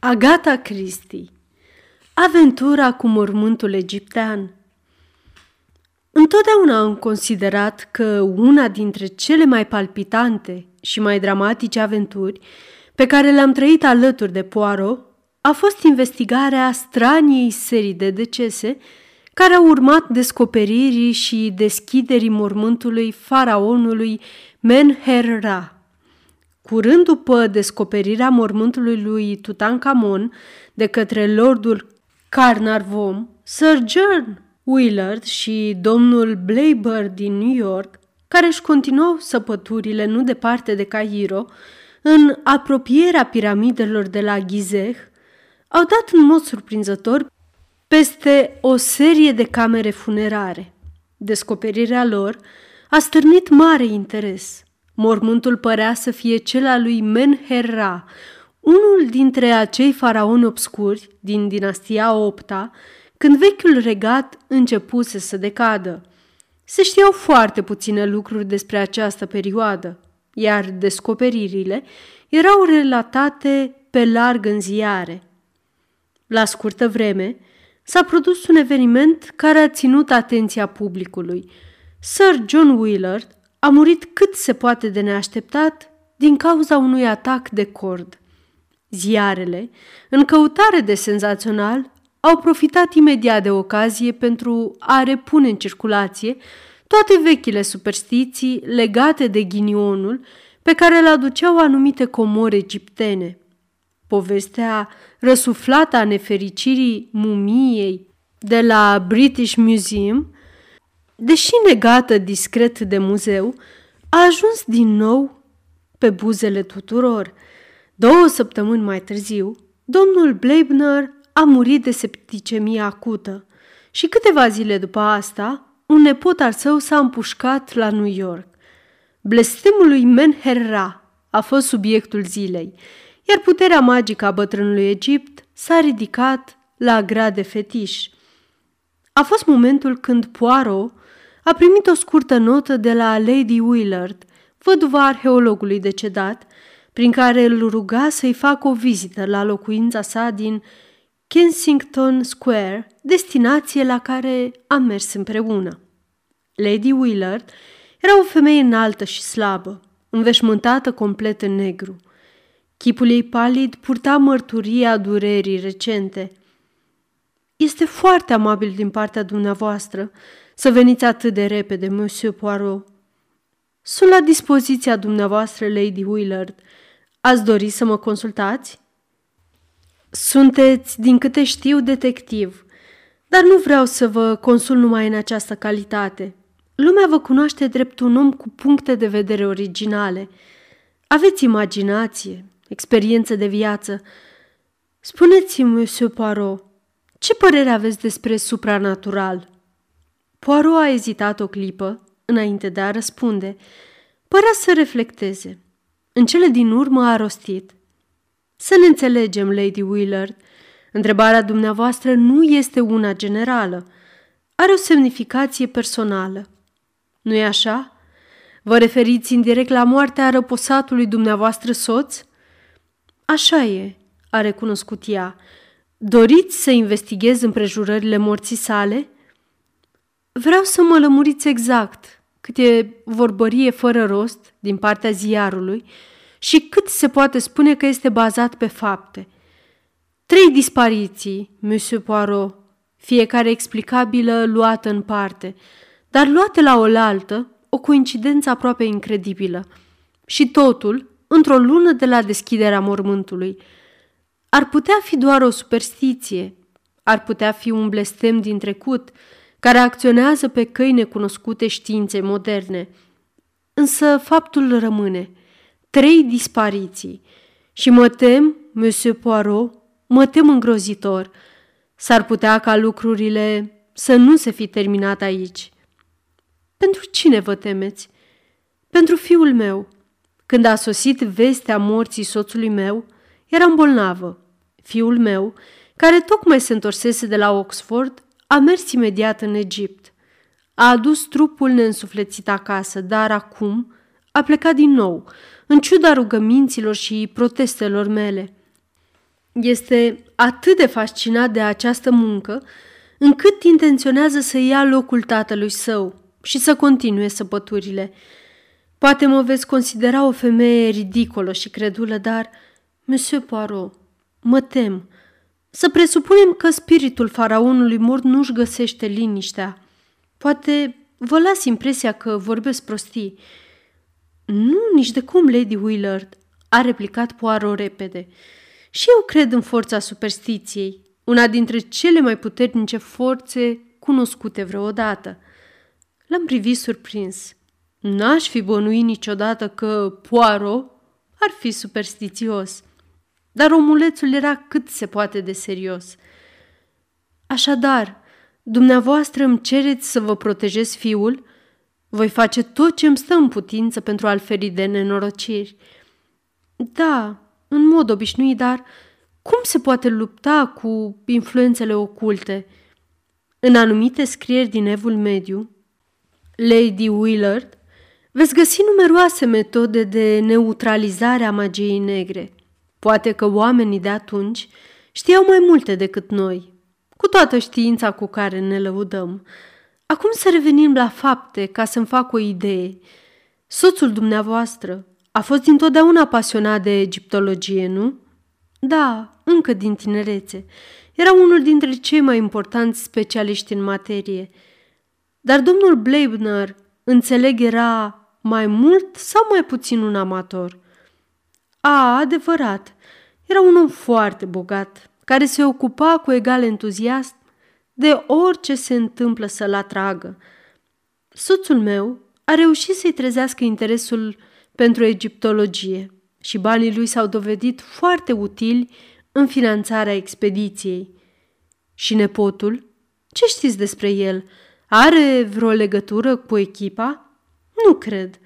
Agata Christie Aventura cu mormântul egiptean Întotdeauna am considerat că una dintre cele mai palpitante și mai dramatice aventuri pe care le-am trăit alături de Poirot a fost investigarea straniei serii de decese care au urmat descoperirii și deschiderii mormântului faraonului Menher-Ra. Curând după descoperirea mormântului lui Tutankhamon de către lordul Carnarvon, Sir John Willard și domnul Blaber din New York, care își continuau săpăturile nu departe de Cairo, în apropierea piramidelor de la Gizeh, au dat în mod surprinzător peste o serie de camere funerare. Descoperirea lor a stârnit mare interes. Mormântul părea să fie cel al lui Menherra, unul dintre acei faraoni obscuri din dinastia opta, când vechiul regat începuse să decadă. Se știau foarte puține lucruri despre această perioadă, iar descoperirile erau relatate pe larg în ziare. La scurtă vreme, s-a produs un eveniment care a ținut atenția publicului. Sir John Willard a murit cât se poate de neașteptat din cauza unui atac de cord. Ziarele, în căutare de senzațional, au profitat imediat de ocazie pentru a repune în circulație toate vechile superstiții legate de ghinionul pe care le aduceau anumite comori egiptene. Povestea răsuflată a nefericirii mumiei de la British Museum deși negată discret de muzeu, a ajuns din nou pe buzele tuturor. Două săptămâni mai târziu, domnul Bleibner a murit de septicemie acută și câteva zile după asta, un nepot al său s-a împușcat la New York. Blestemul lui Menherra a fost subiectul zilei, iar puterea magică a bătrânului Egipt s-a ridicat la grad de fetiș. A fost momentul când Poirot a primit o scurtă notă de la Lady Willard, văduva arheologului decedat, prin care îl ruga să-i facă o vizită la locuința sa din Kensington Square, destinație la care am mers împreună. Lady Willard era o femeie înaltă și slabă, înveșmântată complet în negru. Chipul ei palid purta mărturia durerii recente. Este foarte amabil din partea dumneavoastră să veniți atât de repede, Monsieur Poirot. Sunt la dispoziția dumneavoastră, Lady Willard. Ați dori să mă consultați? Sunteți, din câte știu, detectiv, dar nu vreau să vă consult numai în această calitate. Lumea vă cunoaște drept un om cu puncte de vedere originale. Aveți imaginație, experiență de viață. Spuneți-mi, Monsieur Poirot, ce părere aveți despre supranatural?" Poirot a ezitat o clipă înainte de a răspunde. Părea să reflecteze. În cele din urmă a rostit. Să ne înțelegem, Lady Willard. Întrebarea dumneavoastră nu este una generală. Are o semnificație personală. nu e așa? Vă referiți indirect la moartea răposatului dumneavoastră soț? Așa e, a recunoscut ea. Doriți să investighez împrejurările morții sale?" Vreau să mă lămuriți exact cât e vorbărie fără rost din partea ziarului și cât se poate spune că este bazat pe fapte. Trei dispariții, Monsieur Poirot, fiecare explicabilă luată în parte, dar luate la oaltă, o coincidență aproape incredibilă. Și totul într-o lună de la deschiderea mormântului. Ar putea fi doar o superstiție, ar putea fi un blestem din trecut, care acționează pe căi necunoscute științei moderne. Însă faptul rămâne. Trei dispariții. Și mă tem, Monsieur Poirot, mă tem îngrozitor. S-ar putea ca lucrurile să nu se fi terminat aici. Pentru cine vă temeți? Pentru fiul meu. Când a sosit vestea morții soțului meu, eram bolnavă. Fiul meu, care tocmai se întorsese de la Oxford, a mers imediat în Egipt. A adus trupul neînsuflețit acasă, dar acum a plecat din nou, în ciuda rugăminților și protestelor mele. Este atât de fascinat de această muncă, încât intenționează să ia locul tatălui său și să continue săpăturile. Poate mă veți considera o femeie ridicolă și credulă, dar, Monsieur Poirot, mă tem. Să presupunem că spiritul faraonului mort nu-și găsește liniștea. Poate vă las impresia că vorbesc prostii. Nu, nici de cum, Lady Willard, a replicat Poirot repede. Și eu cred în forța superstiției, una dintre cele mai puternice forțe cunoscute vreodată. L-am privit surprins. N-aș fi bănuit niciodată că Poirot ar fi superstițios. Dar omulețul era cât se poate de serios. Așadar, dumneavoastră îmi cereți să vă protejez fiul? Voi face tot ce îmi stă în putință pentru a-l feri de nenorociri. Da, în mod obișnuit, dar cum se poate lupta cu influențele oculte? În anumite scrieri din Evul Mediu, Lady Willard, veți găsi numeroase metode de neutralizare a magiei negre. Poate că oamenii de atunci știau mai multe decât noi, cu toată știința cu care ne lăudăm. Acum să revenim la fapte ca să-mi fac o idee. Soțul dumneavoastră a fost dintotdeauna pasionat de egiptologie, nu? Da, încă din tinerețe. Era unul dintre cei mai importanți specialiști în materie. Dar domnul Bleibner, înțeleg, era mai mult sau mai puțin un amator. A, adevărat, era un om foarte bogat, care se ocupa cu egal entuziasm de orice se întâmplă să-l atragă. Soțul meu a reușit să-i trezească interesul pentru egiptologie și banii lui s-au dovedit foarte utili în finanțarea expediției. Și nepotul? Ce știți despre el? Are vreo legătură cu echipa? Nu cred.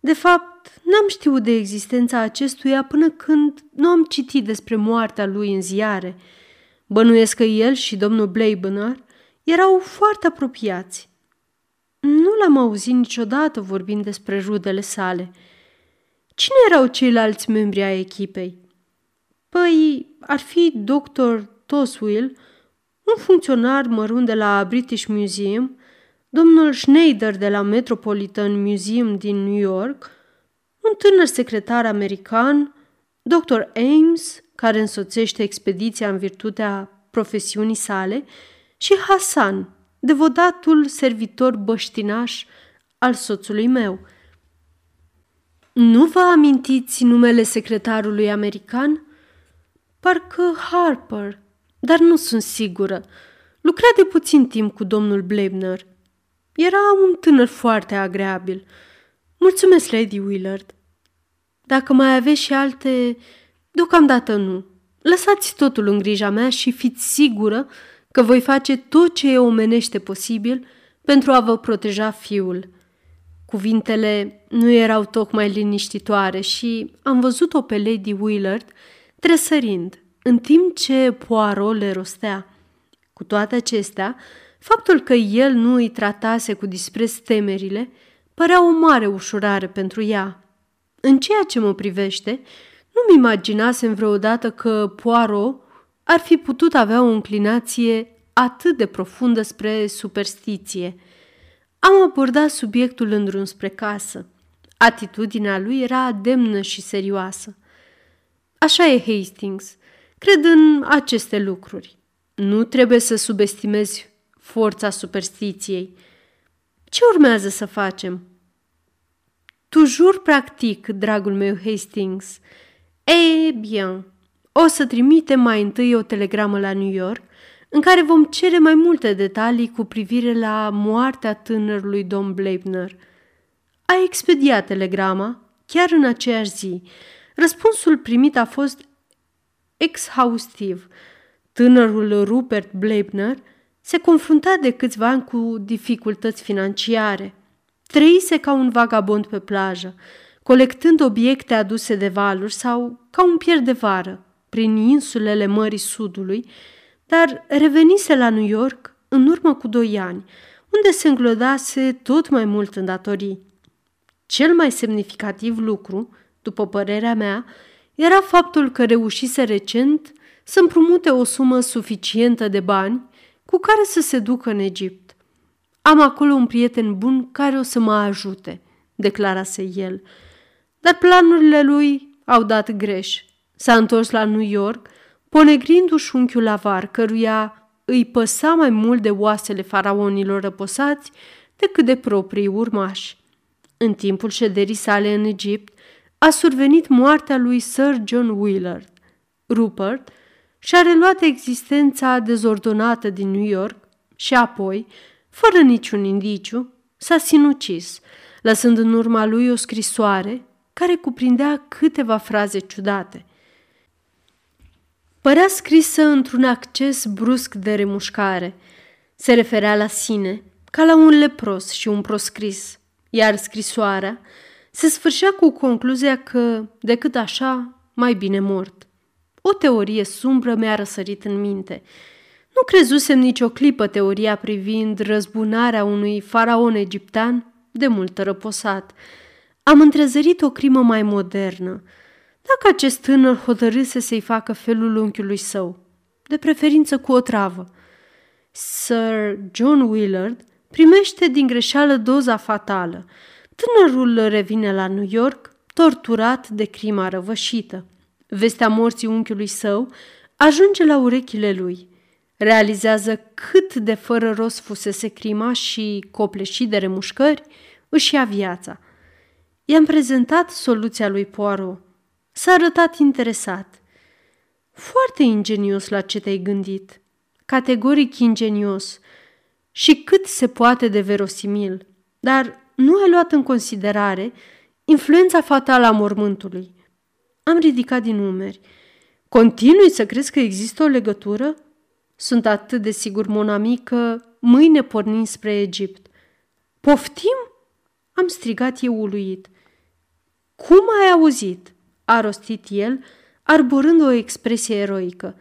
De fapt, n-am știut de existența acestuia până când nu am citit despre moartea lui în ziare. Bănuiesc că el și domnul Blaibner erau foarte apropiați. Nu l-am auzit niciodată vorbind despre rudele sale – Cine erau ceilalți membri ai echipei? Păi, ar fi Dr. Toswill, un funcționar mărunt de la British Museum, domnul Schneider de la Metropolitan Museum din New York, un tânăr secretar american, Dr. Ames, care însoțește expediția în virtutea profesiunii sale, și Hassan, devodatul servitor băștinaș al soțului meu – nu vă amintiți numele secretarului american? Parcă Harper, dar nu sunt sigură. Lucra de puțin timp cu domnul Blebner. Era un tânăr foarte agreabil. Mulțumesc, Lady Willard. Dacă mai aveți și alte, deocamdată nu. Lăsați totul în grija mea și fiți sigură că voi face tot ce e omenește posibil pentru a vă proteja fiul. Cuvintele nu erau tocmai liniștitoare și am văzut-o pe Lady Willard tresărind, în timp ce Poirot le rostea. Cu toate acestea, faptul că el nu îi tratase cu dispreț temerile părea o mare ușurare pentru ea. În ceea ce mă privește, nu-mi imaginasem vreodată că Poirot ar fi putut avea o înclinație atât de profundă spre superstiție – am abordat subiectul în drum spre casă. Atitudinea lui era demnă și serioasă. Așa e, Hastings. Cred în aceste lucruri. Nu trebuie să subestimezi forța superstiției. Ce urmează să facem? Tu jur practic, dragul meu Hastings. E bine, o să trimitem mai întâi o telegramă la New York în care vom cere mai multe detalii cu privire la moartea tânărului domn Bleibner. A expediat telegrama chiar în aceeași zi. Răspunsul primit a fost exhaustiv. Tânărul Rupert Bleibner se confrunta de câțiva ani cu dificultăți financiare. Trăise ca un vagabond pe plajă, colectând obiecte aduse de valuri sau ca un pier de vară prin insulele Mării Sudului, dar revenise la New York în urmă cu doi ani, unde se înglodase tot mai mult în datorii. Cel mai semnificativ lucru, după părerea mea, era faptul că reușise recent să împrumute o sumă suficientă de bani cu care să se ducă în Egipt. Am acolo un prieten bun care o să mă ajute, declarase el. Dar planurile lui au dat greș. S-a întors la New York, ponegrindu-și unchiul avar, căruia îi păsa mai mult de oasele faraonilor răposați decât de proprii urmași. În timpul șederii sale în Egipt, a survenit moartea lui Sir John Willard. Rupert și-a reluat existența dezordonată din New York și apoi, fără niciun indiciu, s-a sinucis, lăsând în urma lui o scrisoare care cuprindea câteva fraze ciudate. Părea scrisă într-un acces brusc de remușcare. Se referea la sine ca la un lepros și un proscris, iar scrisoarea se sfârșea cu concluzia că, decât așa, mai bine mort. O teorie sumbră mi-a răsărit în minte. Nu crezusem nicio clipă teoria privind răzbunarea unui faraon egiptean de mult răposat. Am întrezărit o crimă mai modernă. Dacă acest tânăr hotărâse să-i facă felul unchiului său, de preferință cu o travă. Sir John Willard primește din greșeală doza fatală. Tânărul revine la New York, torturat de crima răvășită. Vestea morții unchiului său ajunge la urechile lui. Realizează cât de fără rost fusese crima și, copleșit de remușcări, își ia viața. I-am prezentat soluția lui Poirot. S-a arătat interesat. Foarte ingenios la ce te-ai gândit. Categoric ingenios și cât se poate de verosimil. Dar nu ai luat în considerare influența fatală a mormântului. Am ridicat din umeri. Continui să crezi că există o legătură? Sunt atât de sigur, monami, că mâine pornim spre Egipt. Poftim? Am strigat eu uluit. Cum ai auzit? a rostit el, arborând o expresie eroică.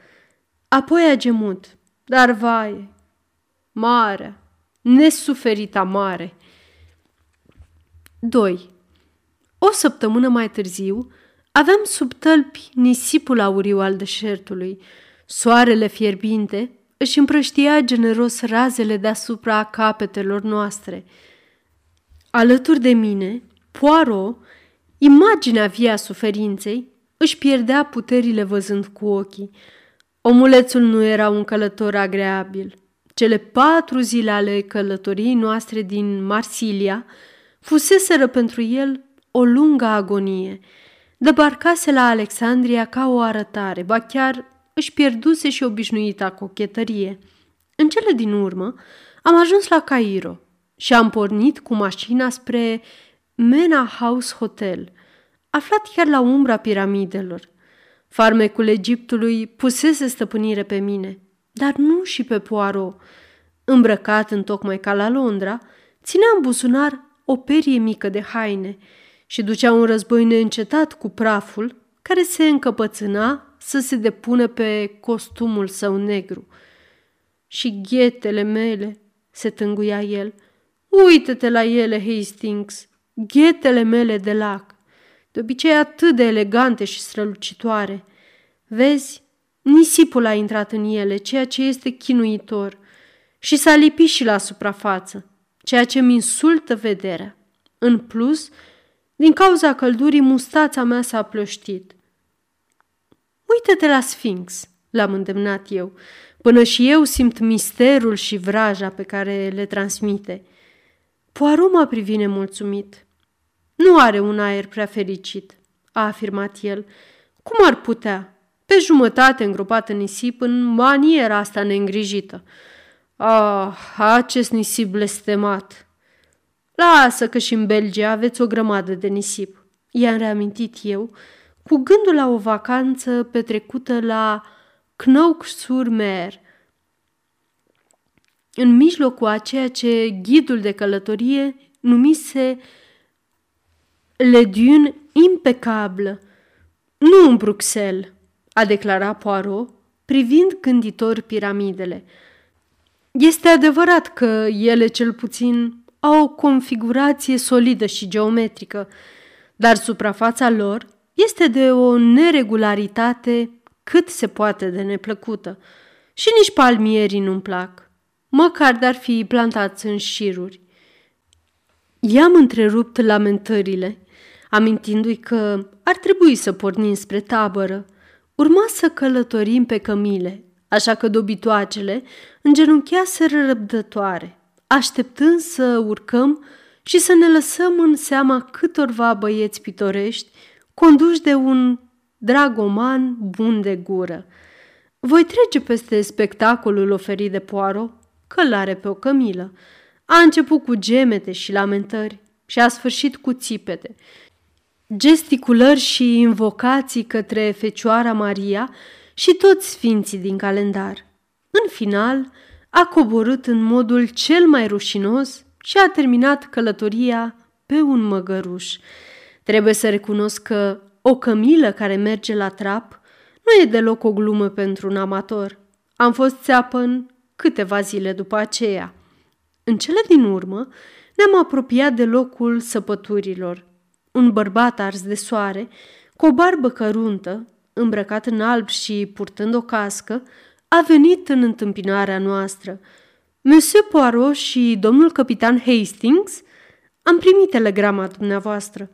Apoi a gemut. Dar vai, mare, nesuferita mare. 2. O săptămână mai târziu, Aveam sub tălpi nisipul auriu al deșertului. Soarele fierbinte își împrăștia generos razele deasupra capetelor noastre. Alături de mine, Poirot, imaginea via suferinței, își pierdea puterile văzând cu ochii. Omulețul nu era un călător agreabil. Cele patru zile ale călătoriei noastre din Marsilia fuseseră pentru el o lungă agonie – Debarcase la Alexandria ca o arătare, ba chiar își pierduse și obișnuita cochetărie. În cele din urmă am ajuns la Cairo și am pornit cu mașina spre Mena House Hotel, aflat chiar la umbra piramidelor. Farmecul Egiptului pusese stăpânire pe mine, dar nu și pe Poirot. Îmbrăcat în tocmai ca la Londra, ținea în buzunar o perie mică de haine – și ducea un război neîncetat cu praful care se încăpățâna să se depună pe costumul său negru. Și ghetele mele, se tânguia el, uită-te la ele, Hastings, ghetele mele de lac, de obicei atât de elegante și strălucitoare. Vezi, nisipul a intrat în ele, ceea ce este chinuitor, și s-a lipit și la suprafață, ceea ce mi insultă vederea. În plus, din cauza căldurii, mustața mea s-a plăștit. Uită-te la Sfinx, l-am îndemnat eu, până și eu simt misterul și vraja pe care le transmite. Poirot m-a privit nemulțumit. Nu are un aer prea fericit, a afirmat el. Cum ar putea? Pe jumătate îngropat în nisip, în maniera asta neîngrijită. Ah, acest nisip blestemat! Lasă că și în Belgia aveți o grămadă de nisip. I-am reamintit eu, cu gândul la o vacanță petrecută la Knock-sur-Mer, în mijlocul a ceea ce ghidul de călătorie numise Le Dune impecabilă. Nu în Bruxelles, a declarat Poirot, privind gânditor piramidele. Este adevărat că ele cel puțin au o configurație solidă și geometrică, dar suprafața lor este de o neregularitate cât se poate de neplăcută. Și nici palmierii nu-mi plac, măcar de-ar fi plantați în șiruri. I-am întrerupt lamentările, amintindu-i că ar trebui să pornim spre tabără. Urma să călătorim pe cămile, așa că dobitoacele îngenuncheaseră răbdătoare, așteptând să urcăm și să ne lăsăm în seama câtorva băieți pitorești conduși de un dragoman bun de gură. Voi trece peste spectacolul oferit de Poirot, călare pe o cămilă. A început cu gemete și lamentări și a sfârșit cu țipete, gesticulări și invocații către Fecioara Maria și toți sfinții din calendar. În final, a coborât în modul cel mai rușinos și a terminat călătoria pe un măgăruș. Trebuie să recunosc că o cămilă care merge la trap nu e deloc o glumă pentru un amator. Am fost țeapă în câteva zile după aceea. În cele din urmă ne-am apropiat de locul săpăturilor. Un bărbat ars de soare, cu o barbă căruntă, îmbrăcat în alb și purtând o cască, a venit în întâmpinarea noastră. Monsieur Poirot și domnul capitan Hastings, am primit telegrama dumneavoastră.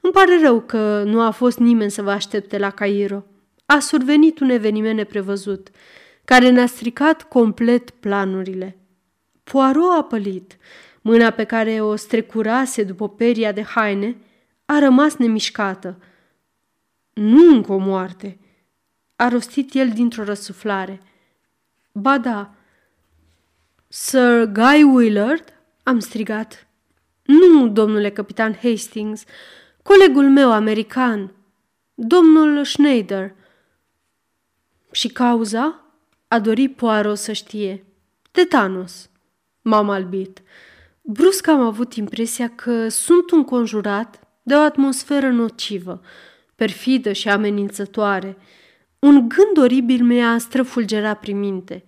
Îmi pare rău că nu a fost nimeni să vă aștepte la Cairo. A survenit un eveniment neprevăzut, care ne-a stricat complet planurile. Poirot a pălit. Mâna pe care o strecurase după peria de haine a rămas nemișcată. Nu încă o moarte, a rostit el dintr-o răsuflare. Ba da, Sir Guy Willard? Am strigat. Nu, domnule capitan Hastings, colegul meu american, domnul Schneider. Și cauza? A dorit Poirot să știe. Tetanos. M-am albit. Brusc am avut impresia că sunt înconjurat de o atmosferă nocivă, perfidă și amenințătoare. Un gând oribil mi-a străfulgerat prin minte.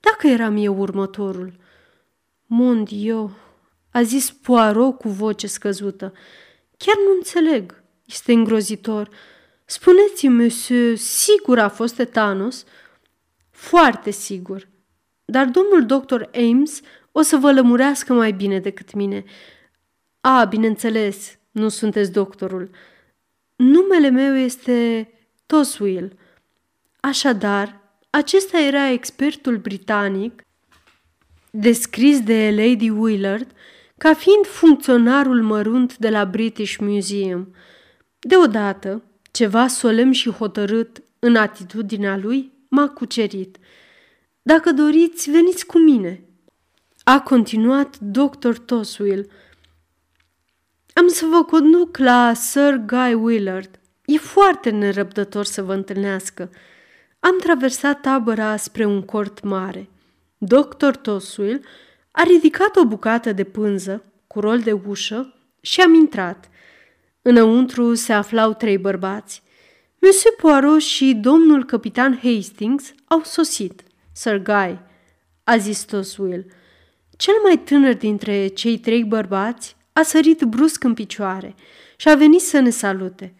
Dacă eram eu următorul? Mon Dio, a zis Poirot cu voce scăzută. Chiar nu înțeleg. Este îngrozitor. Spuneți-mi, monsieur, sigur a fost tetanos? Foarte sigur. Dar domnul doctor Ames o să vă lămurească mai bine decât mine. A, bineînțeles, nu sunteți doctorul. Numele meu este Toswill. Așadar, acesta era expertul britanic descris de Lady Willard ca fiind funcționarul mărunt de la British Museum. Deodată, ceva solemn și hotărât în atitudinea lui m-a cucerit. Dacă doriți, veniți cu mine. A continuat Dr. Toswell. Am să vă conduc la Sir Guy Willard. E foarte nerăbdător să vă întâlnească. Am traversat tabăra spre un cort mare. Dr. Toswell a ridicat o bucată de pânză cu rol de ușă și am intrat. Înăuntru se aflau trei bărbați. Monsieur Poirot și domnul capitan Hastings au sosit. Sir Guy, a zis Toswell. Cel mai tânăr dintre cei trei bărbați a sărit brusc în picioare și a venit să ne salute.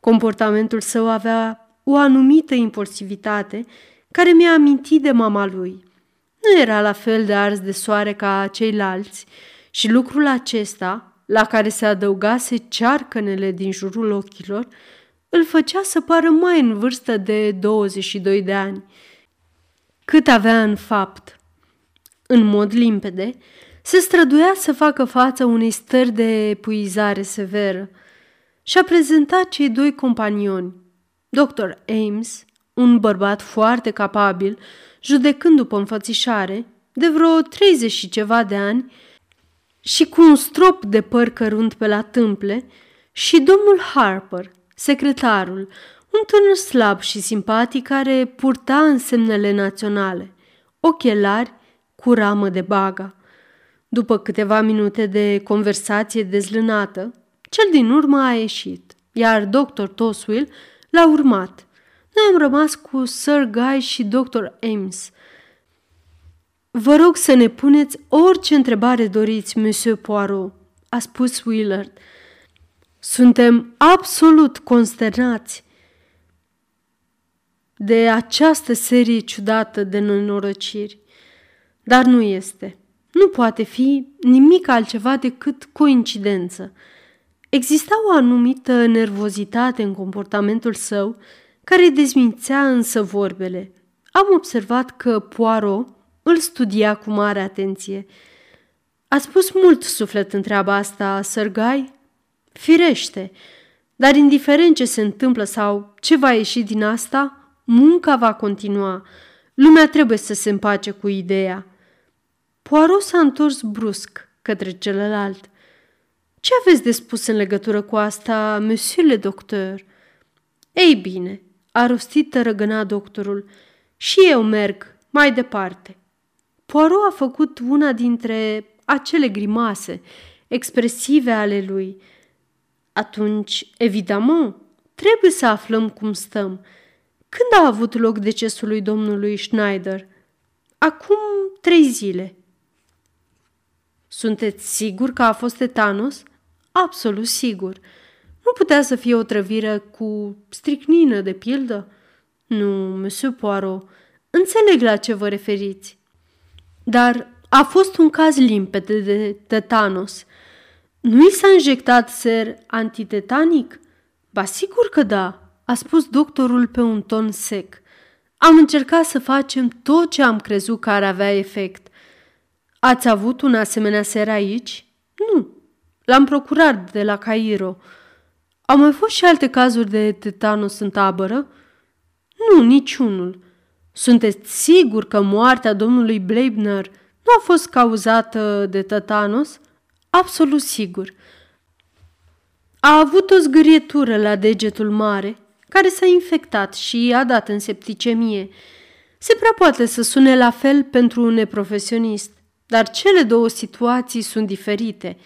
Comportamentul său avea o anumită impulsivitate care mi-a amintit de mama lui. Nu era la fel de ars de soare ca ceilalți și lucrul acesta, la care se adăugase cearcănele din jurul ochilor, îl făcea să pară mai în vârstă de 22 de ani, cât avea în fapt. În mod limpede, se străduia să facă față unei stări de epuizare severă și a prezentat cei doi companioni, Dr. Ames, un bărbat foarte capabil, judecând după înfățișare, de vreo 30 și ceva de ani, și cu un strop de păr cărunt pe la tâmple, și domnul Harper, secretarul, un tânăr slab și simpatic care purta însemnele naționale, ochelari cu ramă de baga. După câteva minute de conversație dezlânată, cel din urmă a ieșit, iar doctor Toswell L-a urmat. Noi am rămas cu Sir Guy și Dr. Ames. Vă rog să ne puneți orice întrebare doriți, Monsieur Poirot, a spus Willard. Suntem absolut consternați. de această serie ciudată de nenorociri. Dar nu este. Nu poate fi nimic altceva decât coincidență. Exista o anumită nervozitate în comportamentul său care dezmințea însă vorbele. Am observat că Poirot îl studia cu mare atenție. A spus mult suflet în treaba asta, Sărgai? Firește, dar indiferent ce se întâmplă sau ce va ieși din asta, munca va continua. Lumea trebuie să se împace cu ideea. Poirot s-a întors brusc către celălalt. Ce aveți de spus în legătură cu asta, monsieur le docteur? Ei bine, a rostit tărăgăna doctorul, și eu merg mai departe. Poirot a făcut una dintre acele grimase expresive ale lui. Atunci, evident, trebuie să aflăm cum stăm. Când a avut loc decesul lui domnului Schneider? Acum trei zile. Sunteți sigur că a fost tetanos? Absolut sigur. Nu putea să fie o trăvire cu stricnină, de pildă? Nu, monsieur Poirot, înțeleg la ce vă referiți. Dar a fost un caz limpede de tetanos. Nu i s-a injectat ser antitetanic? Ba sigur că da, a spus doctorul pe un ton sec. Am încercat să facem tot ce am crezut că ar avea efect. Ați avut un asemenea ser aici? Nu. L-am procurat de la Cairo. Au mai fost și alte cazuri de tetanos în tabără? Nu, niciunul. Sunteți sigur că moartea domnului Bleibner nu a fost cauzată de tetanos? Absolut sigur. A avut o zgârietură la degetul mare, care s-a infectat și a dat în septicemie. Se prea poate să sune la fel pentru un neprofesionist, dar cele două situații sunt diferite.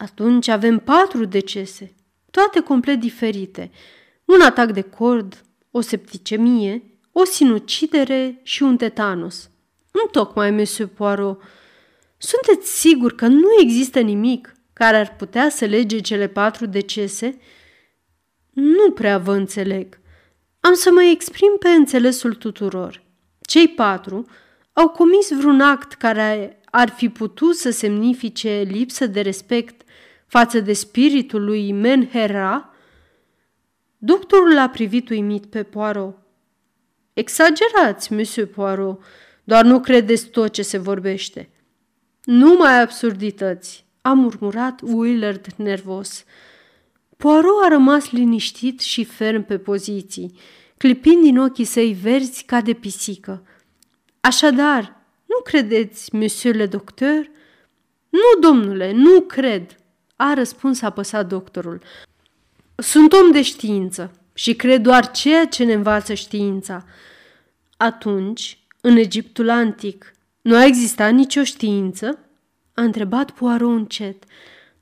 Atunci avem patru decese, toate complet diferite. Un atac de cord, o septicemie, o sinucidere și un tetanos. Întocmai, Monsieur Poirot. Sunteți sigur că nu există nimic care ar putea să lege cele patru decese? Nu prea vă înțeleg. Am să mă exprim pe înțelesul tuturor. Cei patru au comis vreun act care ar fi putut să semnifice lipsă de respect față de spiritul lui Menhera? Doctorul a privit uimit pe Poirot. Exagerați, Monsieur Poirot, doar nu credeți tot ce se vorbește. Numai absurdități, a murmurat Willard nervos. Poirot a rămas liniștit și ferm pe poziții, clipind din ochii săi verzi ca de pisică. Așadar, nu credeți, monsieur le docteur? Nu, domnule, nu cred, a răspuns apăsat doctorul. Sunt om de știință și cred doar ceea ce ne învață știința. Atunci, în Egiptul antic, nu a existat nicio știință? A întrebat Poirot încet,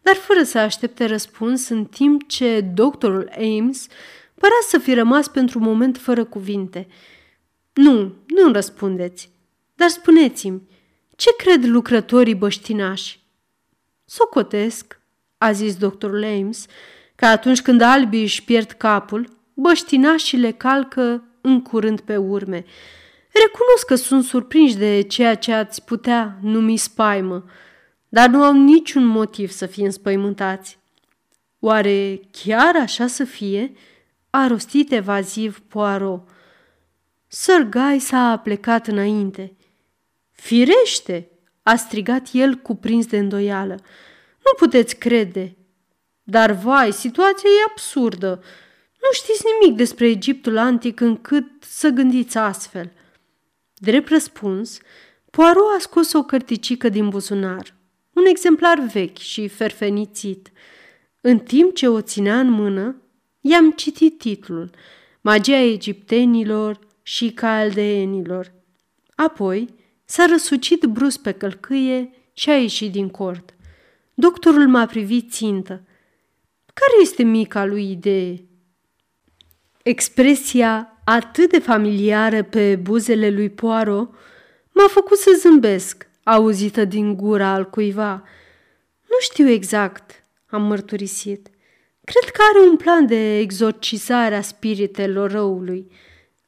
dar fără să aștepte răspuns în timp ce doctorul Ames părea să fi rămas pentru un moment fără cuvinte. Nu, nu răspundeți, dar spuneți-mi, ce cred lucrătorii băștinași? Socotesc, a zis doctorul Ames, că atunci când albii își pierd capul, băștinașii le calcă în curând pe urme. Recunosc că sunt surprinși de ceea ce ați putea numi spaimă, dar nu au niciun motiv să fie înspăimântați. Oare chiar așa să fie? A rostit evaziv Poirot. Sir Guy s-a plecat înainte. Firește! a strigat el cuprins de îndoială. Nu puteți crede. Dar, vai, situația e absurdă. Nu știți nimic despre Egiptul antic încât să gândiți astfel. Drept răspuns, Poirot a scos o cărticică din buzunar, un exemplar vechi și ferfenițit. În timp ce o ținea în mână, i-am citit titlul, Magia egiptenilor și caldeenilor. Apoi s-a răsucit brus pe călcâie și a ieșit din cort. Doctorul m-a privit țintă. Care este mica lui idee? Expresia atât de familiară pe buzele lui Poirot m-a făcut să zâmbesc, auzită din gura al cuiva. Nu știu exact, am mărturisit. Cred că are un plan de exorcizare a spiritelor răului.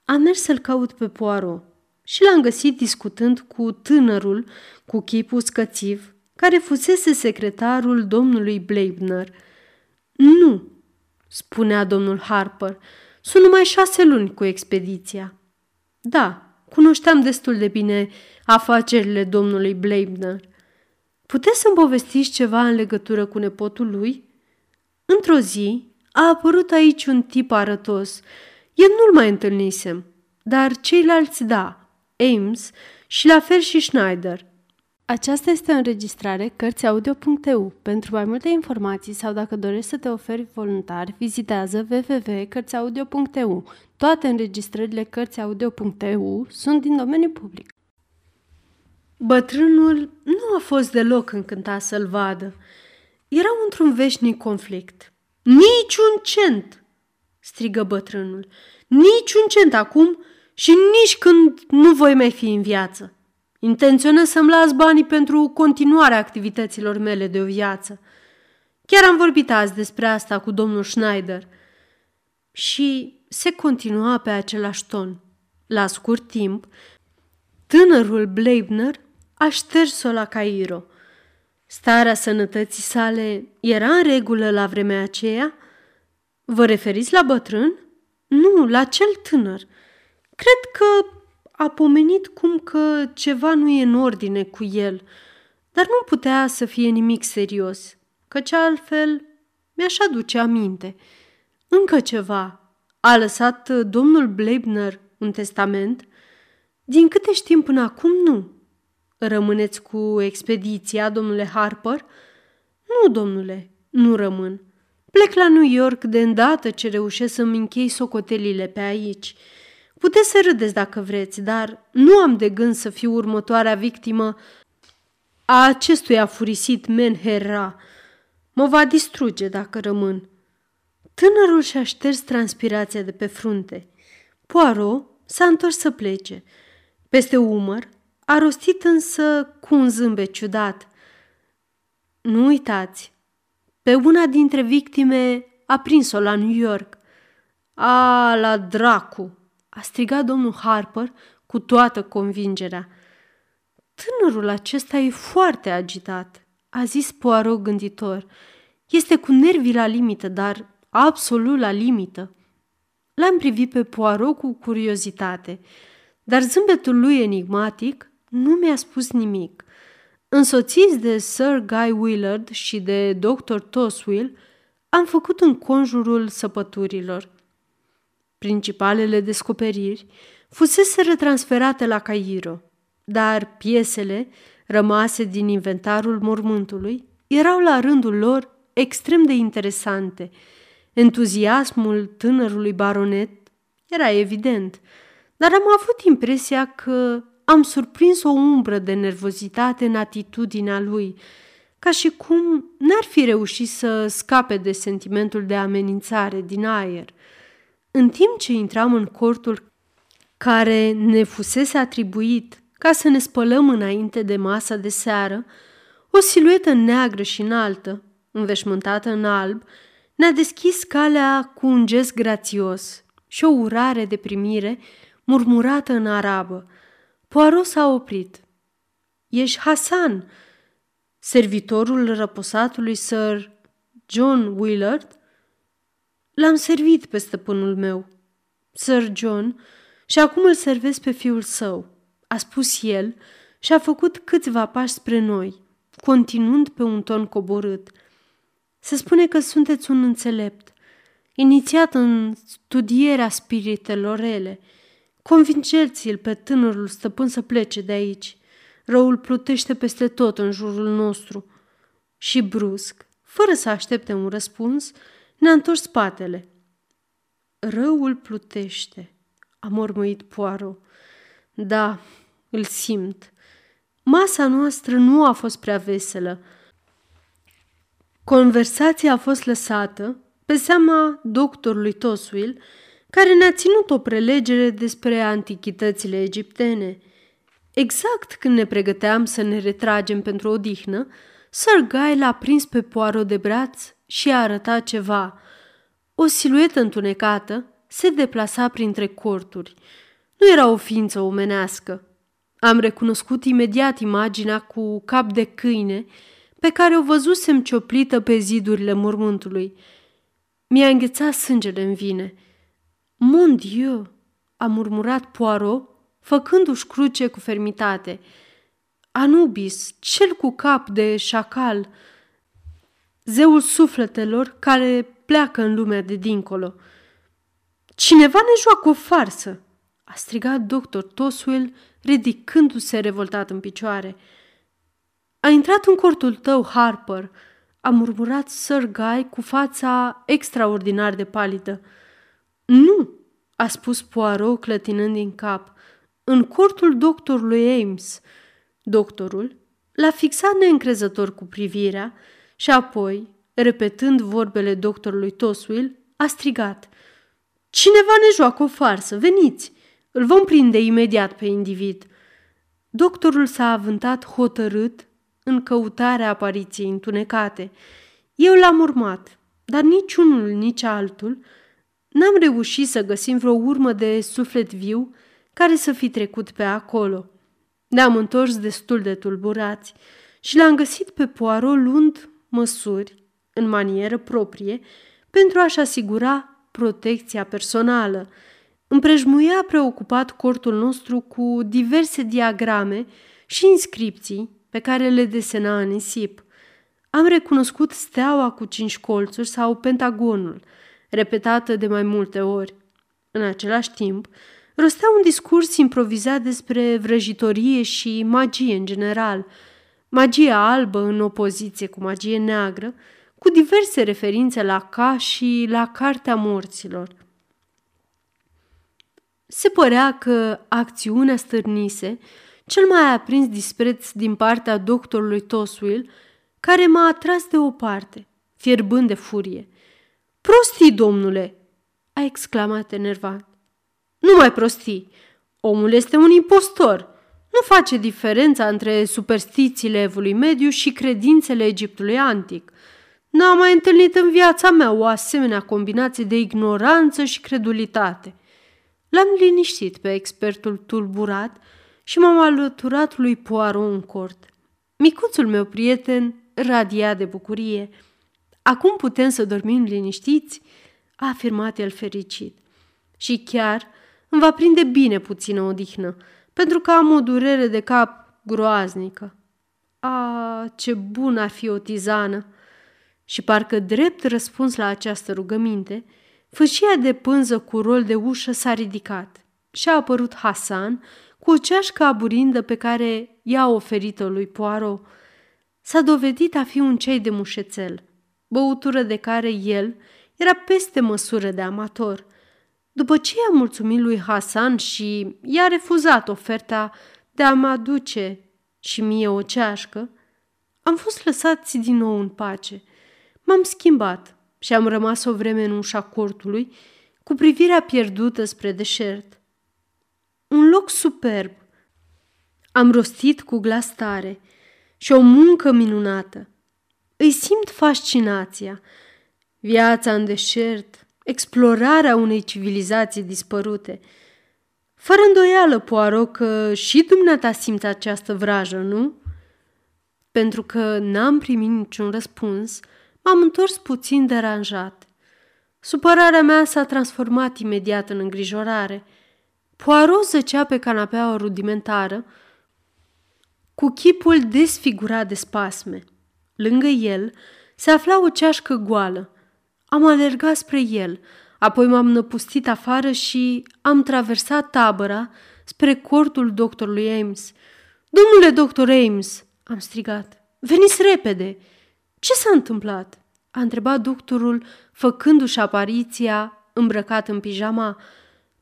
Am mers să-l caut pe Poirot și l-am găsit discutând cu tânărul cu chipul scățiv, care fusese secretarul domnului Bleibner. Nu, spunea domnul Harper, sunt numai șase luni cu expediția. Da, cunoșteam destul de bine afacerile domnului Bleibner. Puteți să-mi povestiți ceva în legătură cu nepotul lui? Într-o zi a apărut aici un tip arătos. Eu nu-l mai întâlnisem, dar ceilalți da, Ames și la fel și Schneider. Aceasta este o înregistrare Cărțiaudio.eu. Pentru mai multe informații sau dacă dorești să te oferi voluntar, vizitează www.cărțiaudio.eu. Toate înregistrările Cărțiaudio.eu sunt din domeniu public. Bătrânul nu a fost deloc încântat să-l vadă. Erau într-un veșnic conflict. Niciun cent!" strigă bătrânul. Niciun cent acum și nici când nu voi mai fi în viață. Intenționez să-mi las banii pentru continuarea activităților mele de o viață. Chiar am vorbit azi despre asta cu domnul Schneider. Și se continua pe același ton. La scurt timp, tânărul Bleibner a șters-o la Cairo. Starea sănătății sale era în regulă la vremea aceea? Vă referiți la bătrân? Nu, la cel tânăr. Cred că a pomenit cum că ceva nu e în ordine cu el, dar nu putea să fie nimic serios, căci altfel mi-aș aduce aminte. Încă ceva. A lăsat domnul Bleibner un testament? Din câte știm până acum, nu. Rămâneți cu expediția, domnule Harper? Nu, domnule, nu rămân. Plec la New York de îndată ce reușesc să-mi închei socotelile pe aici. Puteți să râdeți dacă vreți, dar nu am de gând să fiu următoarea victimă a acestui afurisit Menherra. Mă va distruge dacă rămân. Tânărul și-a șters transpirația de pe frunte. Poirot s-a întors să plece. Peste umăr a rostit însă cu un zâmbet ciudat. Nu uitați, pe una dintre victime a prins-o la New York. A, la dracu! A strigat domnul Harper cu toată convingerea. Tânărul acesta e foarte agitat, a zis Poirot gânditor. Este cu nervii la limită, dar absolut la limită. L-am privit pe Poirot cu curiozitate, dar zâmbetul lui enigmatic nu mi-a spus nimic. Însoțiți de Sir Guy Willard și de Dr. Toswill, am făcut în conjurul săpăturilor. Principalele descoperiri fusese transferate la Cairo, dar piesele rămase din inventarul mormântului erau la rândul lor extrem de interesante. Entuziasmul tânărului baronet era evident, dar am avut impresia că am surprins o umbră de nervozitate în atitudinea lui, ca și cum n-ar fi reușit să scape de sentimentul de amenințare din aer. În timp ce intram în cortul care ne fusese atribuit ca să ne spălăm înainte de masa de seară, o siluetă neagră și înaltă, înveșmântată în alb, ne-a deschis calea cu un gest grațios și o urare de primire murmurată în arabă – Poirot s-a oprit. Ești Hasan, servitorul răposatului Sir John Willard? L-am servit pe stăpânul meu, Sir John, și acum îl servesc pe fiul său, a spus el și a făcut câțiva pași spre noi, continuând pe un ton coborât. Se spune că sunteți un înțelept, inițiat în studierea spiritelor rele – Convingeți-l pe tânărul stăpân să plece de aici. Răul plutește peste tot în jurul nostru. Și brusc, fără să aștepte un răspuns, ne-a întors spatele. Răul plutește, a mormăit Poirot. Da, îl simt. Masa noastră nu a fost prea veselă. Conversația a fost lăsată pe seama doctorului Toswell care ne-a ținut o prelegere despre antichitățile egiptene. Exact când ne pregăteam să ne retragem pentru o dihnă, Sir Guy l-a prins pe poară de braț și a arătat ceva. O siluetă întunecată, se deplasa printre corturi. Nu era o ființă omenească. Am recunoscut imediat imaginea cu cap de câine pe care o văzusem cioplită pe zidurile mormântului. Mi-a înghețat sângele în vine. Mon Dieu! a murmurat Poirot, făcându-și cruce cu fermitate. Anubis, cel cu cap de șacal, zeul sufletelor care pleacă în lumea de dincolo. Cineva ne joacă o farsă, a strigat doctor Toswell, ridicându-se revoltat în picioare. A intrat în cortul tău, Harper, a murmurat Sir Guy cu fața extraordinar de palidă. Nu, a spus Poirot clătinând din cap, în cortul doctorului Ames. Doctorul l-a fixat neîncrezător cu privirea și apoi, repetând vorbele doctorului Toswell, a strigat. Cineva ne joacă o farsă, veniți! Îl vom prinde imediat pe individ. Doctorul s-a avântat hotărât în căutarea apariției întunecate. Eu l-am urmat, dar nici unul, nici altul n-am reușit să găsim vreo urmă de suflet viu care să fi trecut pe acolo. Ne-am întors destul de tulburați și l-am găsit pe Poirot luând măsuri, în manieră proprie, pentru a-și asigura protecția personală. Împrejmuia preocupat cortul nostru cu diverse diagrame și inscripții pe care le desena în nisip. Am recunoscut steaua cu cinci colțuri sau pentagonul, repetată de mai multe ori. În același timp, rostea un discurs improvizat despre vrăjitorie și magie în general, magie albă în opoziție cu magie neagră, cu diverse referințe la ca și la Cartea Morților. Se părea că acțiunea stârnise cel mai aprins dispreț din partea doctorului Toswell, care m-a atras de o parte, fierbând de furie. Prostii, domnule!" a exclamat enervat. Nu mai prostii! Omul este un impostor! Nu face diferența între superstițiile evului mediu și credințele Egiptului antic. N-am mai întâlnit în viața mea o asemenea combinație de ignoranță și credulitate. L-am liniștit pe expertul tulburat și m-am alăturat lui Poirot în cort. Micuțul meu prieten radia de bucurie. Acum putem să dormim liniștiți?" a afirmat el fericit. Și chiar îmi va prinde bine puțină odihnă, pentru că am o durere de cap groaznică. A, ce bună ar fi o tizană! Și parcă drept răspuns la această rugăminte, fâșia de pânză cu rol de ușă s-a ridicat și a apărut Hasan cu o ceașcă aburindă pe care i-a oferit-o lui Poirot. S-a dovedit a fi un cei de mușețel, băutură de care el era peste măsură de amator. După ce i-a mulțumit lui Hasan și i-a refuzat oferta de a mă aduce și mie o ceașcă, am fost lăsați din nou în pace. M-am schimbat și am rămas o vreme în ușa cortului, cu privirea pierdută spre deșert. Un loc superb. Am rostit cu glas tare și o muncă minunată. Îi simt fascinația. Viața în deșert, explorarea unei civilizații dispărute. Fără îndoială, Poirot, că și dumneata simți această vrajă, nu? Pentru că n-am primit niciun răspuns, m-am întors puțin deranjat. Supărarea mea s-a transformat imediat în îngrijorare – Poirot zăcea pe canapeaua rudimentară, cu chipul desfigurat de spasme. Lângă el se afla o ceașcă goală. Am alergat spre el, apoi m-am năpustit afară și am traversat tabăra spre cortul doctorului Ames. Domnule doctor Ames!" am strigat. Veniți repede!" Ce s-a întâmplat?" a întrebat doctorul, făcându-și apariția îmbrăcat în pijama.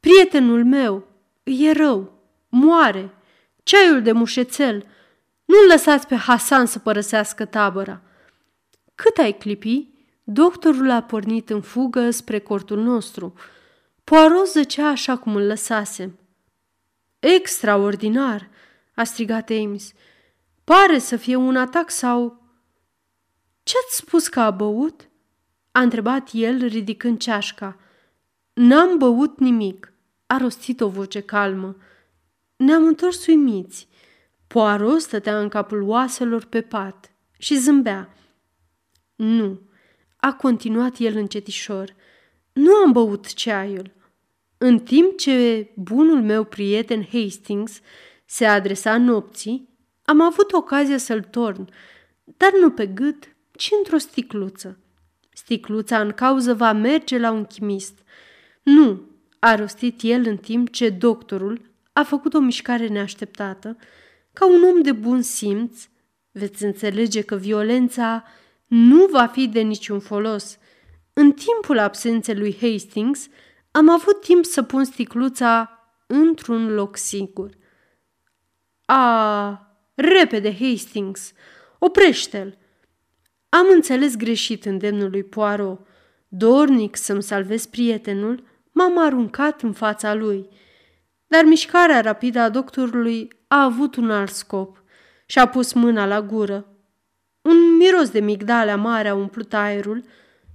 Prietenul meu, E rău, moare, ceaiul de mușețel. Nu-l lăsați pe Hasan să părăsească tabăra. Cât ai clipi? Doctorul a pornit în fugă spre cortul nostru. Poirot zăcea așa cum îl lăsasem. Extraordinar, a strigat Ames. Pare să fie un atac sau... Ce-ați spus că a băut? A întrebat el ridicând ceașca. N-am băut nimic, a rostit o voce calmă. Ne-am întors uimiți. Poirot stătea în capul oaselor pe pat și zâmbea. Nu, a continuat el încetișor. Nu am băut ceaiul. În timp ce bunul meu prieten Hastings se adresa nopții, am avut ocazia să-l torn, dar nu pe gât, ci într-o sticluță. Sticluța în cauză va merge la un chimist. Nu, a rostit el în timp ce doctorul a făcut o mișcare neașteptată. Ca un om de bun simț, veți înțelege că violența nu va fi de niciun folos. În timpul absenței lui Hastings, am avut timp să pun sticluța într-un loc sigur. A, repede, Hastings, oprește-l! Am înțeles greșit îndemnul lui Poirot. Dornic să-mi salvez prietenul, m-am aruncat în fața lui. Dar mișcarea rapidă a doctorului a avut un alt scop și a pus mâna la gură. Un miros de migdale amare a umplut aerul,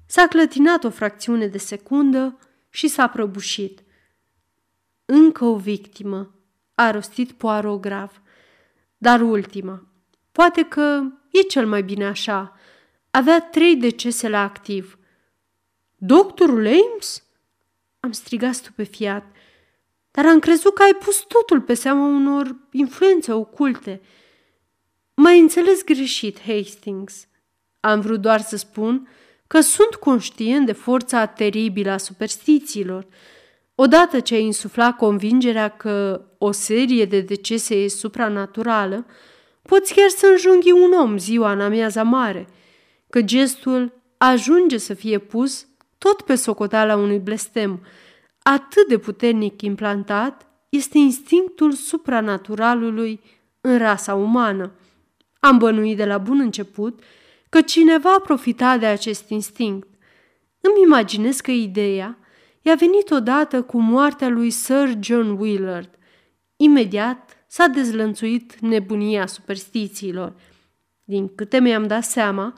s-a clătinat o fracțiune de secundă și s-a prăbușit. Încă o victimă, a rostit Poirot grav, dar ultima. Poate că e cel mai bine așa. Avea trei decese la activ. Doctorul Ames? Am strigat stupefiat. Dar am crezut că ai pus totul pe seama unor influențe oculte. M-ai înțeles greșit, Hastings. Am vrut doar să spun că sunt conștient de forța teribilă a superstițiilor. Odată ce ai insuflat convingerea că o serie de decese e supranaturală, poți chiar să înjunghi un om ziua în amiaza mare, că gestul ajunge să fie pus tot pe socoteala unui blestem, atât de puternic implantat este instinctul supranaturalului în rasa umană. Am bănuit de la bun început că cineva a profitat de acest instinct. Îmi imaginez că ideea i-a venit odată cu moartea lui Sir John Willard. Imediat s-a dezlănțuit nebunia superstițiilor. Din câte mi-am dat seama,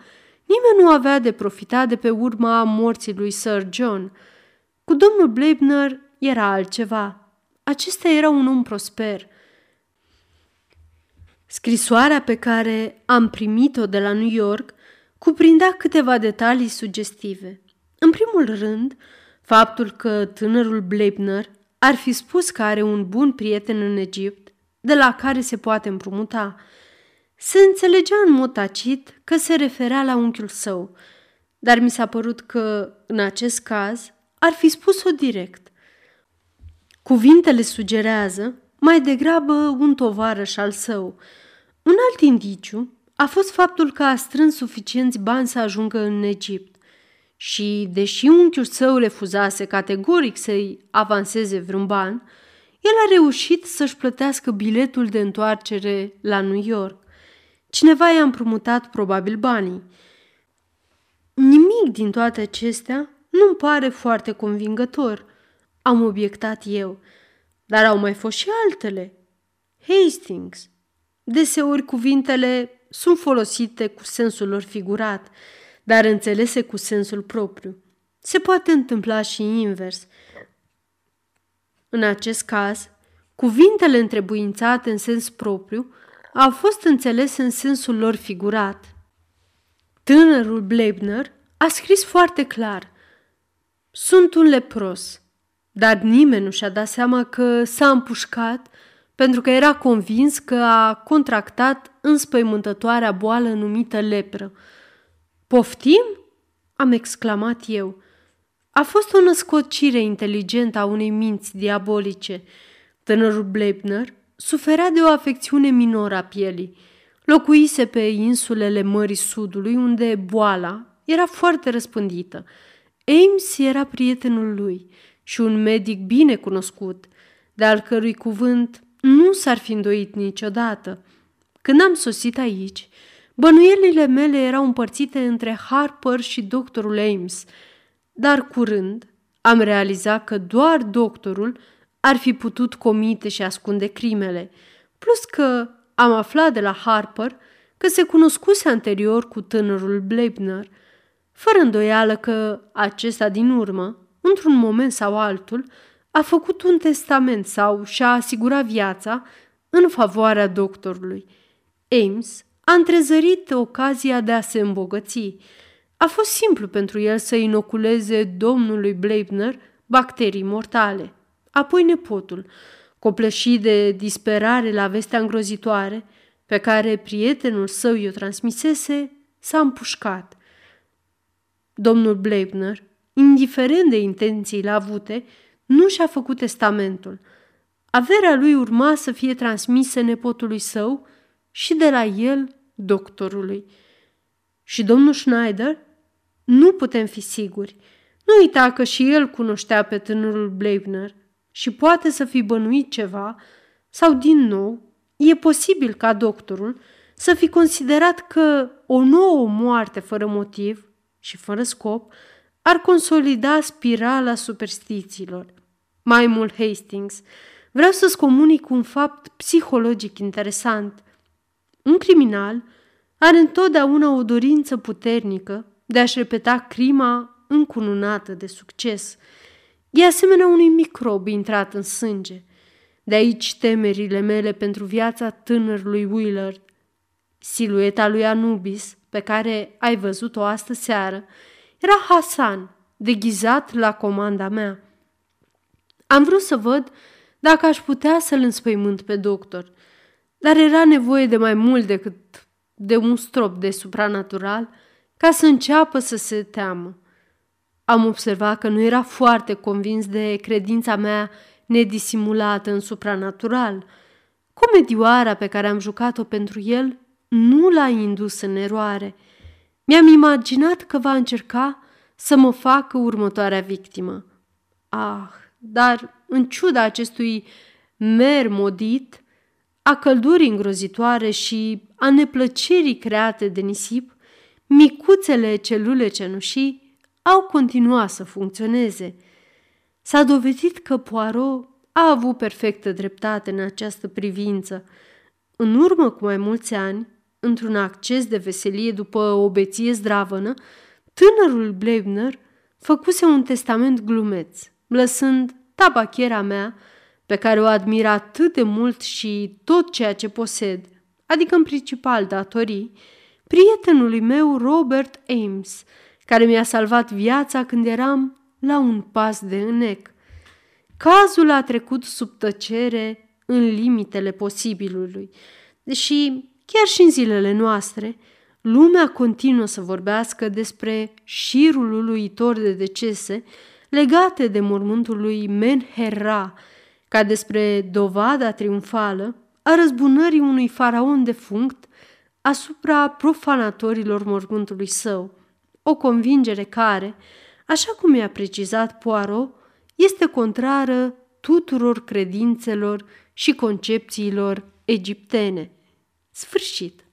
nimeni nu avea de profitat de pe urma morții lui Sir John. Cu domnul Bleibner era altceva. Acesta era un om prosper. Scrisoarea pe care am primit-o de la New York cuprindea câteva detalii sugestive. În primul rând, faptul că tânărul Bleibner ar fi spus că are un bun prieten în Egipt, de la care se poate împrumuta. Se înțelegea în mod tacit că se referea la unchiul său, dar mi s-a părut că, în acest caz, ar fi spus-o direct. Cuvintele sugerează mai degrabă un tovarăș al său. Un alt indiciu a fost faptul că a strâns suficienți bani să ajungă în Egipt. Și, deși unchiul său refuzase categoric să-i avanseze vreun ban, el a reușit să-și plătească biletul de întoarcere la New York. Cineva i-a împrumutat probabil banii. Nimic din toate acestea nu-mi pare foarte convingător, am obiectat eu, dar au mai fost și altele. Hastings. Deseori cuvintele sunt folosite cu sensul lor figurat, dar înțelese cu sensul propriu. Se poate întâmpla și invers. În acest caz, cuvintele întrebuințate în sens propriu au fost înțelese în sensul lor figurat. Tânărul Bleibner a scris foarte clar Sunt un lepros, dar nimeni nu și-a dat seama că s-a împușcat pentru că era convins că a contractat înspăimântătoarea boală numită lepră. Poftim? am exclamat eu. A fost o născocire inteligentă a unei minți diabolice. Tânărul Bleibner suferea de o afecțiune minoră a pielii. Locuise pe insulele Mării Sudului, unde boala era foarte răspândită. Ames era prietenul lui și un medic bine cunoscut, de al cărui cuvânt nu s-ar fi îndoit niciodată. Când am sosit aici, bănuielile mele erau împărțite între Harper și doctorul Ames, dar curând am realizat că doar doctorul ar fi putut comite și ascunde crimele, plus că am aflat de la Harper că se cunoscuse anterior cu tânărul Bleibner, fără îndoială că acesta din urmă într-un moment sau altul, a făcut un testament sau și-a asigurat viața în favoarea doctorului. Ames a întrezărit ocazia de a se îmbogăți. A fost simplu pentru el să inoculeze domnului Bleibner bacterii mortale. Apoi nepotul, copleșit de disperare la vestea îngrozitoare pe care prietenul său i-o transmisese, s-a împușcat. Domnul Bleibner, indiferent de intențiile avute, nu și-a făcut testamentul. Averea lui urma să fie transmisă nepotului său și de la el doctorului. Și domnul Schneider? Nu putem fi siguri. Nu uita că și el cunoștea pe tânărul Bleibner și poate să fi bănuit ceva sau, din nou, e posibil ca doctorul să fi considerat că o nouă moarte fără motiv și fără scop ar consolida spirala superstițiilor. Mai mult, Hastings, vreau să-ți comunic un fapt psihologic interesant. Un criminal are întotdeauna o dorință puternică de a-și repeta crima încununată de succes. E asemenea unui microb intrat în sânge. De aici temerile mele pentru viața tânărului Willard. Silueta lui Anubis, pe care ai văzut-o astă seară, era Hasan, deghizat la comanda mea. Am vrut să văd dacă aș putea să-l înspăimânt pe doctor, dar era nevoie de mai mult decât de un strop de supranatural ca să înceapă să se teamă. Am observat că nu era foarte convins de credința mea nedisimulată în supranatural. Comedioara pe care am jucat-o pentru el nu l-a indus în eroare. Mi-am imaginat că va încerca să mă facă următoarea victimă. Ah, dar în ciuda acestui mer modit, a căldurii îngrozitoare și a neplăcerii create de nisip, micuțele celule cenușii au continuat să funcționeze. S-a dovedit că Poirot a avut perfectă dreptate în această privință. În urmă cu mai mulți ani, într-un acces de veselie după o beție zdravănă, tânărul Bleibner făcuse un testament glumeț, lăsând tabachiera mea, pe care o admir atât de mult și tot ceea ce posed, adică în principal datorii, prietenului meu Robert Ames, care mi-a salvat viața când eram la un pas de înec. Cazul a trecut sub tăcere în limitele posibilului, deși chiar și în zilele noastre, lumea continuă să vorbească despre șirul uluitor de decese legate de mormântul lui Menherra, ca despre dovada triumfală a răzbunării unui faraon defunct asupra profanatorilor mormântului său, o convingere care, așa cum i-a precizat Poirot, este contrară tuturor credințelor și concepțiilor egiptene. Sfârșit.